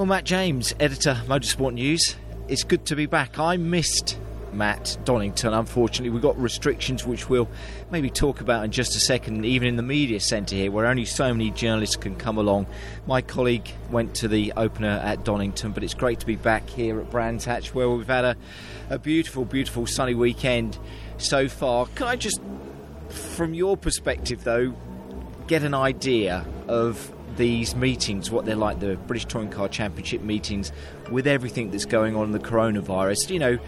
Well, Matt James, editor, Motorsport News. It's good to be back. I missed Matt Donington. Unfortunately, we've got restrictions which we'll maybe talk about in just a second, even in the media centre here, where only so many journalists can come along. My colleague went to the opener at Donington, but it's great to be back here at Brands Hatch, where we've had a, a beautiful, beautiful sunny weekend so far. Can I just, from your perspective though, get an idea of these meetings, what they're like, the British Touring Car Championship meetings, with everything that's going on in the coronavirus. You know,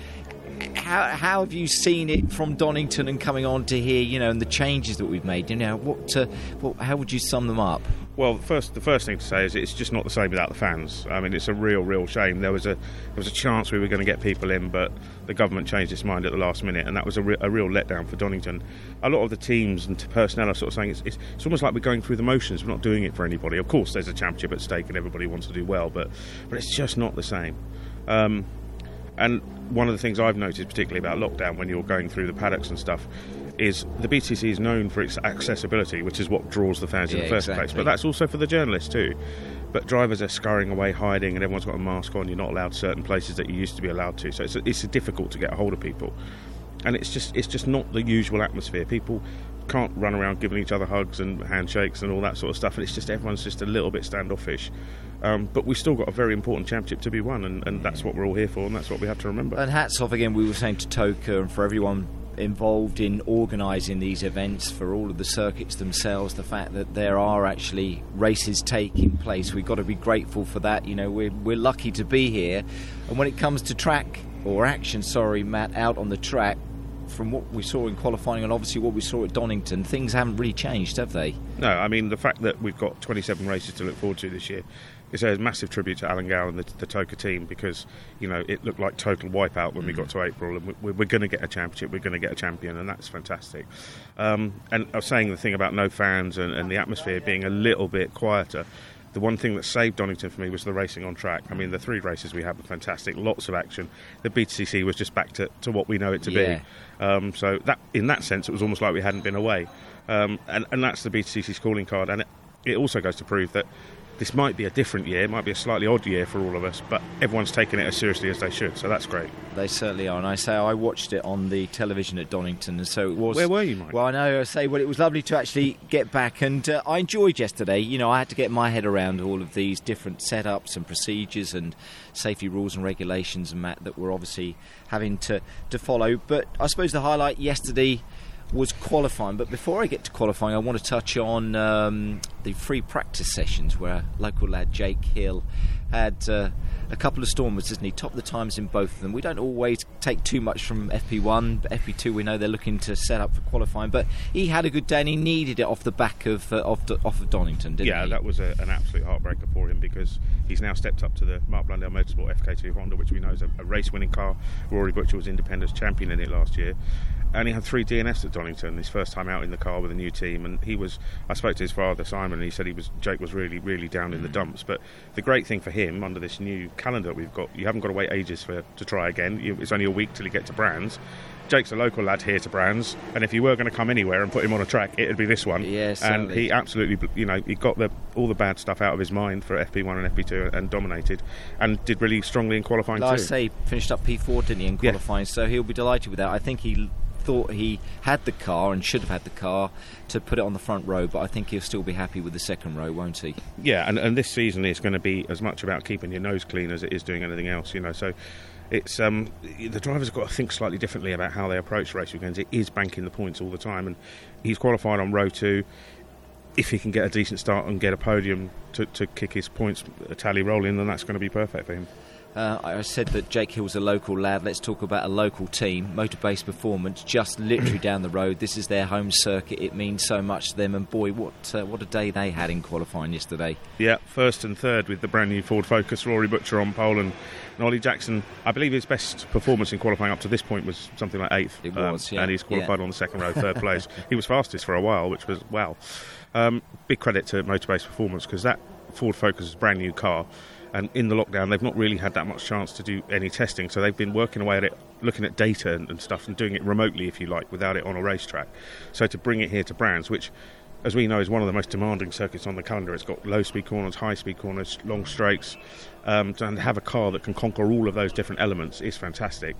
how, how have you seen it from Donington and coming on to here, you know, and the changes that we've made? You know, what, uh, what how would you sum them up? Well, first, the first thing to say is it's just not the same without the fans. I mean, it's a real, real shame. There was a there was a chance we were going to get people in, but the government changed its mind at the last minute, and that was a, re- a real letdown for Donington. A lot of the teams and personnel are sort of saying it's, it's, it's almost like we're going through the motions. We're not doing it for anybody. Of course, there's a championship at stake, and everybody wants to do well, but but it's just not the same. Um, and one of the things I've noticed, particularly about lockdown, when you're going through the paddocks and stuff, is the BTC is known for its accessibility, which is what draws the fans Yeah, in the first exactly. place. But that's also for the journalists too. But drivers are scurrying away, hiding, and everyone's got a mask on. You're not allowed certain places that you used to be allowed to. So it's, it's difficult to get a hold of people, and it's just it's just not the usual atmosphere. People can't run around giving each other hugs and handshakes and all that sort of stuff. And it's just everyone's just a little bit standoffish. Um, but we've still got a very important championship to be won, and, and that's what we're all here for, and that's what we have to remember. And hats off again, we were saying to TOCA and for everyone involved in organising these events for all of the circuits themselves the fact that there are actually races taking place we've got to be grateful for that you know we're, we're lucky to be here and when it comes to track or action sorry Matt out on the track from what we saw in qualifying and obviously what we saw at Donington things haven't really changed have they No, I mean the fact that we've got 27 races to look forward to this year is a massive tribute to Alan Gow and the, the TOCA team because you know it looked like total wipeout when we got to April, and we, we're going to get a championship, we're going to get a champion, and that's fantastic. Um, and I was saying the thing about no fans and, and the atmosphere being a little bit quieter. The one thing that saved Donington for me was the racing on track. I mean, the three races we had were fantastic, lots of action. The BTCC was just back to, to what we know it to Yeah. be. Um, so that, in that sense, it was almost like we hadn't been away, um, and, and that's the BTCC's calling card. And it, it also goes to prove that this might be a different year, it might be a slightly odd year for all of us, but everyone's taking it as seriously as they should. So that's great. They certainly are, and I say I watched it on the television at Donington, and so it was. Where were you, Mike? Well, I know. I say, well, it was lovely to actually get back, and uh, I enjoyed yesterday. You know, I had to get my head around all of these different setups and procedures and safety rules and regulations, and Matt that we're obviously having to to follow. But I suppose the highlight yesterday was qualifying. But before I get to qualifying, I want to touch on um, the free practice sessions where local lad Jake Hill had uh, a couple of stormers, didn't he? Top the times in both of them. We don't always take too much from FP1, but FP2 we know they're looking to set up for qualifying. But he had a good day and he needed it off the back of uh, off, the, off of Donington, didn't yeah, he? Yeah, that was a, an absolute heartbreaker for him because he's now stepped up to the Mark Blundell Motorsport FK2 Honda, which we know is a, a race-winning car. Rory Butcher was Independents champion in it last year, and he had three DNFs at Donington. His first time out in the car with a new team, and he was. I spoke to his father Simon, and he said he was Jake was really, really down in the mm. dumps. But the great thing for him under this new calendar we've got, you haven't got to wait ages for to try again. You, it's only a week till you get to Brands. Jake's a local lad here to Brands, and if you were going to come anywhere and put him on a track, it'd be this one. Yes, Yeah, and he absolutely, you know, he got the all the bad stuff out of his mind for FP1 and FP2 and dominated, and did really strongly in qualifying Like I say, finished up P4, didn't he, in Yeah. qualifying? So he'll be delighted with that. I think he thought he had the car and should have had the car to put it on the front row, but I think he'll still be happy with the second row, won't he? Yeah, and, and this season is going to be as much about keeping your nose clean as it is doing anything else. You know, so it's um, the drivers have got to think slightly differently about how they approach race weekends. It is banking the points all the time, and he's qualified on row two. If he can get a decent start and get a podium to, to kick his points tally rolling, then that's going to be perfect for him. Uh, I said that Jake Hill's a local lad. Let's talk about a local team, Motorbase Performance, just literally down the road. This is their home circuit. It means so much to them. And boy, what uh, what a day they had in qualifying yesterday. Yeah, first and third with the brand new Ford Focus. Rory Butcher on pole and Ollie Jackson. I believe his best performance in qualifying up to this point was something like eighth. It was, yeah, And he's qualified yeah. on the second row, third place. He was fastest for a while, which was wow. Um, big credit to Motorbase Performance because that Ford Focus is a brand new car. And in the lockdown, they've not really had that much chance to do any testing. So they've been working away at it, looking at data and, and stuff, and doing it remotely, if you like, without it on a racetrack. So to bring it here to Brands, which as we know, is one of the most demanding circuits on the calendar. It's got low speed corners, high speed corners, long straights. Um, and have a car that can conquer all of those different elements is fantastic.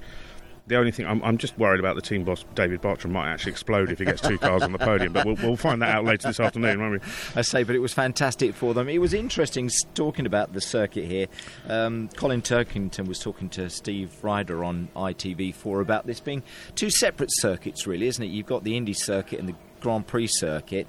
The only thing I'm, I'm, just worried about the team boss David Bartram might actually explode if he gets two cars on the podium, but we'll, we'll, find that out later this afternoon, won't we? I say, but it was fantastic for them. It was interesting talking about the circuit here. Um, Colin Turkington was talking to Steve Rider on ITV4 about this being two separate circuits, really, isn't it? You've got the Indy circuit and the Grand Prix circuit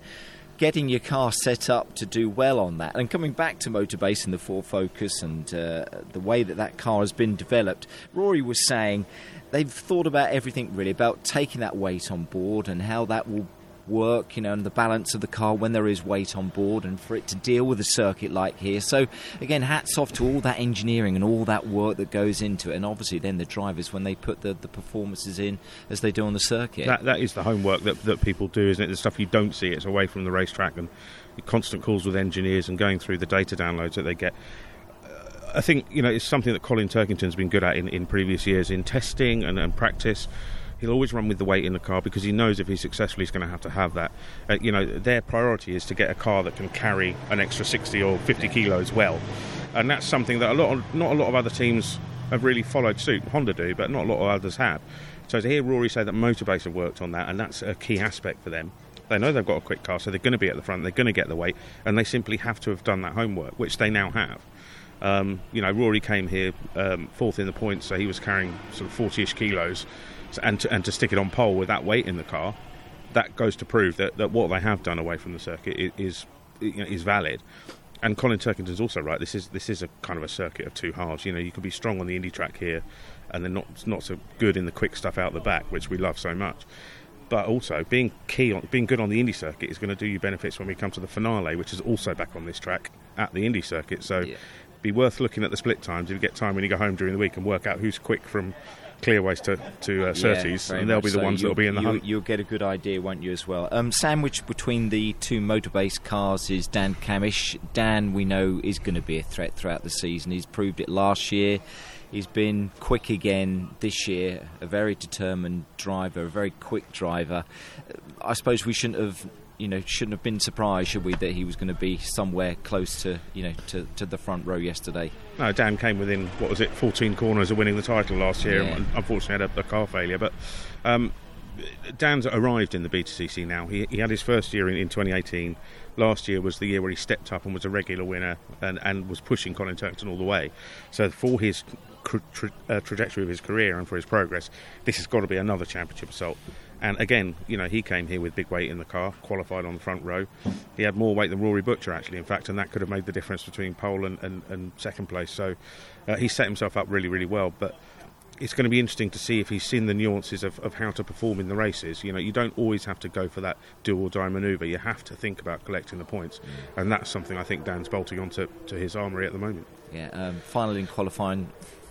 getting your car set up to do well on that. And coming back to Motorbase and the Ford Focus and uh, the way that that car has been developed, Rory was saying they've thought about everything really about taking that weight on board and how that will work, you know, and the balance of the car when there is weight on board and for it to deal with a circuit like here. So, again, hats off to all that engineering and all that work that goes into it. And obviously, then the drivers, when they put the, the performances in as they do on the circuit. That, that is the homework that, that people do, isn't it? The stuff you don't see, it's away from the racetrack and constant calls with engineers and going through the data downloads that they get. Uh, I think you know it's something that Colin Turkington's been good at in, in previous years in testing and, and practice. He'll always run with the weight in the car because he knows if he's successful, he's going to have to have that. Uh, you know, their priority is to get a car that can carry an extra 60 or 50 kilos well, and that's something that a lot, of, not a lot of other teams have really followed suit. Honda do, but not a lot of others have. So to hear Rory say that Motorbase have worked on that, and that's a key aspect for them. They know they've got a quick car, so they're going to be at the front. They're going to get the weight, and they simply have to have done that homework, which they now have. Um, you know, Rory came here um, fourth in the points, so he was carrying sort of 40-ish kilos, and to, and to stick it on pole with that weight in the car, that goes to prove that, that what they have done away from the circuit is is, valid. And Colin Turkington's also right. This is this is a kind of a circuit of two halves. You know, you can be strong on the Indy track here, and then not not so good in the quick stuff out the back, which we love so much. But also being key on being good on the Indy circuit is going to do you benefits when we come to the finale, which is also back on this track at the Indy circuit. So. Yeah be worth looking at the split times if you get time when you go home during the week and work out who's quick from clearways to, to uh, Surtees, yeah, and they'll be the so. ones that'll be in the you, hunt. You'll get a good idea, won't you, as well? Um, sandwiched between the two motorbase cars is Dan Cammish. Dan, we know, is going to be a threat throughout the season. He's proved it last year. He's been quick again this year, a very determined driver, a very quick driver. I suppose we shouldn't have you know, shouldn't have been surprised, should we, that he was going to be somewhere close to, you know, to, to the front row yesterday. No, Dan came within what was it, 14 corners of winning the title last year. Yeah. Unfortunately, had a, a, car failure, but. Um, Dan's arrived in the BTCC now. He, he had his first year in, in 2018. Last year was the year where he stepped up and was a regular winner and, and was pushing Colin Turkington all the way. So for his tra- uh, trajectory of his career and for his progress, this has got to be another championship assault. And again, you know, he came here with big weight in the car, qualified on the front row. He had more weight than Rory Butcher, actually, in fact, and that could have made the difference between pole and, and, and second place. So uh, he set himself up really, really well. But it's going to be interesting to see if he's seen the nuances of, of how to perform in the races. You know, you don't always have to go for that do or die manoeuvre. You have to think about collecting the points, mm. and that's something I think Dan's bolting onto to his armoury at the moment. Yeah, um, finally in qualifying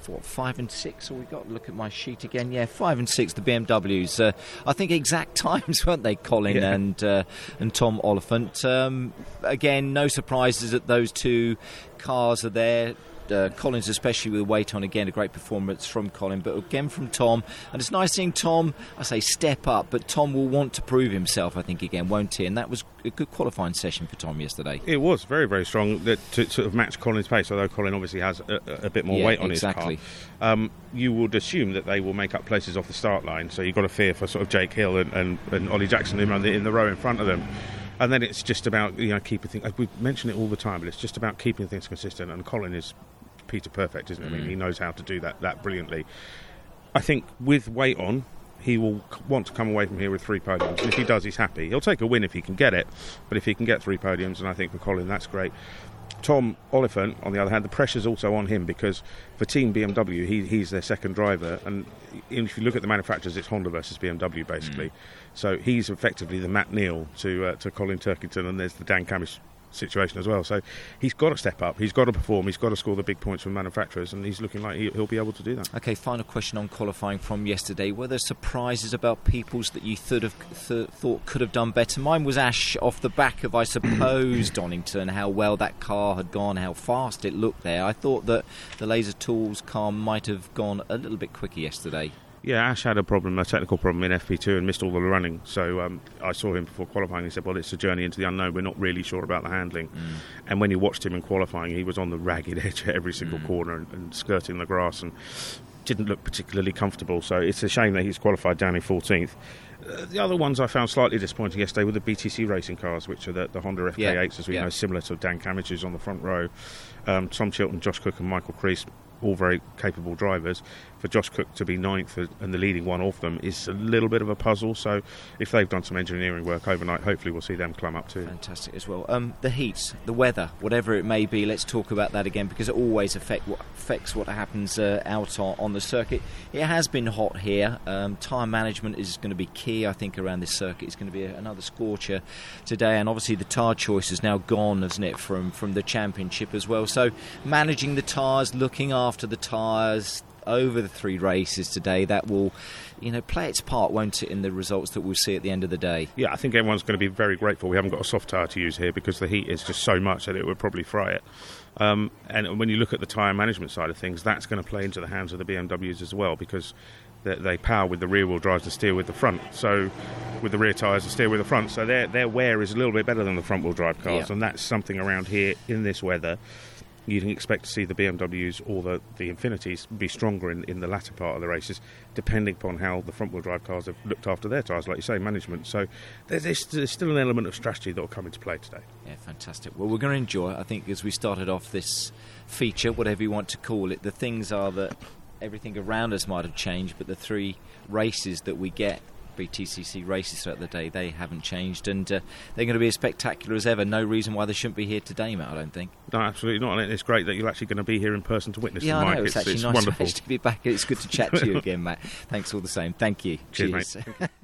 what five and six? Or we got to look at my sheet again. Yeah, five and six. The BMWs. Uh, I think exact times, weren't they, Colin yeah. and uh, and Tom Oliphant? Um, again, no surprises that those two cars are there uh, Colin's, especially with weight on again, a great performance from Colin, but again from Tom. And it's nice seeing Tom, I say, step up, but Tom will want to prove himself, I think, again, won't he? And that was a good qualifying session for Tom yesterday. It was very, very strong to, to sort of match Colin's pace, although Colin obviously has a, a bit more yeah, weight on exactly. his car. Um, you would assume that they will make up places off the start line, so you've got to fear for sort of Jake Hill and, and, and Ollie Jackson in the, in the row in front of them and then it's just about you know keeping things. We mention it all the time, but it's just about keeping things consistent. And Colin is Peter Perfect, isn't it? Mm. I mean, he mm. knows how to do that that brilliantly. I think with weight on, he will want to come away from here with three podiums. And if he does, he's happy. He'll take a win if he can get it, but if he can get three podiums, and I think for Colin, that's great. Tom Oliphant, on the other hand, the pressure's also on him because for Team BMW, he, he's their second driver, and if you look at the manufacturers, it's Honda versus BMW basically. Mm. So he's effectively the Matt Neal to uh, to Colin Turkington, and there's the Dan Cammish situation as well. So he's got to step up, he's got to perform, he's got to score the big points from manufacturers, and he's looking like he'll be able to do that. Okay, final question on qualifying from yesterday. Were there surprises about people's that you thought, have, th- thought could have done better? Mine was Ash off the back of, I suppose, Donington, how well that car had gone, how fast it looked there. I thought that the Laser Tools car might have gone a little bit quicker yesterday. Yeah, Ash had a problem, a technical problem in FP2 and missed all the running. So um, I saw him before qualifying. He said, "Well, it's a journey into the unknown. We're not really sure about the handling." Mm. And when you watched him in qualifying, he was on the ragged edge at every single mm. corner and, and skirting the grass and didn't look particularly comfortable. So it's a shame that he's qualified down in 14th. Uh, the other ones I found slightly disappointing yesterday were the BTC racing cars, which are the, the Honda FK8s, yeah. as we yeah. know, similar to Dan Cammish's on the front row. Um, Tom Chilton, Josh Cook, and Michael Crees, all very capable drivers. For Josh Cook to be ninth and the leading one of them is a little bit of a puzzle. So if they've done some engineering work overnight, hopefully we'll see them climb up too. Fantastic as well. Um, the heat, the weather, whatever it may be, let's talk about that again because it always affect what, affects what happens uh, out on, on, the circuit. It has been hot here. Um, time management is going to be key, I think, around this circuit. It's going to be a, another scorcher today, and obviously the tyre choice is now gone, isn't it, from from the championship as well. So managing the tyres, looking after the tyres over the three races today, that will, you know, play its part, won't it, in the results that we'll see at the end of the day? Yeah, I think everyone's going to be very grateful we haven't got a soft tyre to use here because the heat is just so much that it would probably fry it. Um, and when you look at the tyre management side of things, that's going to play into the hands of the BMWs as well because they, they power with the rear wheel drives to steer with the front. So, with the rear tyres to steer with the front. So, their, their wear is a little bit better than the front wheel drive cars. Yeah. And that's something around here in this weather you can expect to see the BMWs or the, the Infinitis be stronger in, in the latter part of the races, depending upon how the front wheel drive cars have looked after their tyres, like you say, management. So there's, there's, still an element of strategy that will come into play today. Yeah, fantastic. Well, we're going to enjoy it. I think as we started off this feature, whatever you want to call it, the things are that everything around us might have changed, but the three races that we get BTCC races throughout the day, they haven't changed, and uh, they're going to be as spectacular as ever. No reason why they shouldn't be here today, Matt. I don't think. No, absolutely not. And it's great that you're actually going to be here in person to witness yeah, them. I know. It's, it's actually it's nice wonderful. to be back. It's good to chat to you again, Matt. Thanks all the same. Thank you. Cheers, Cheers.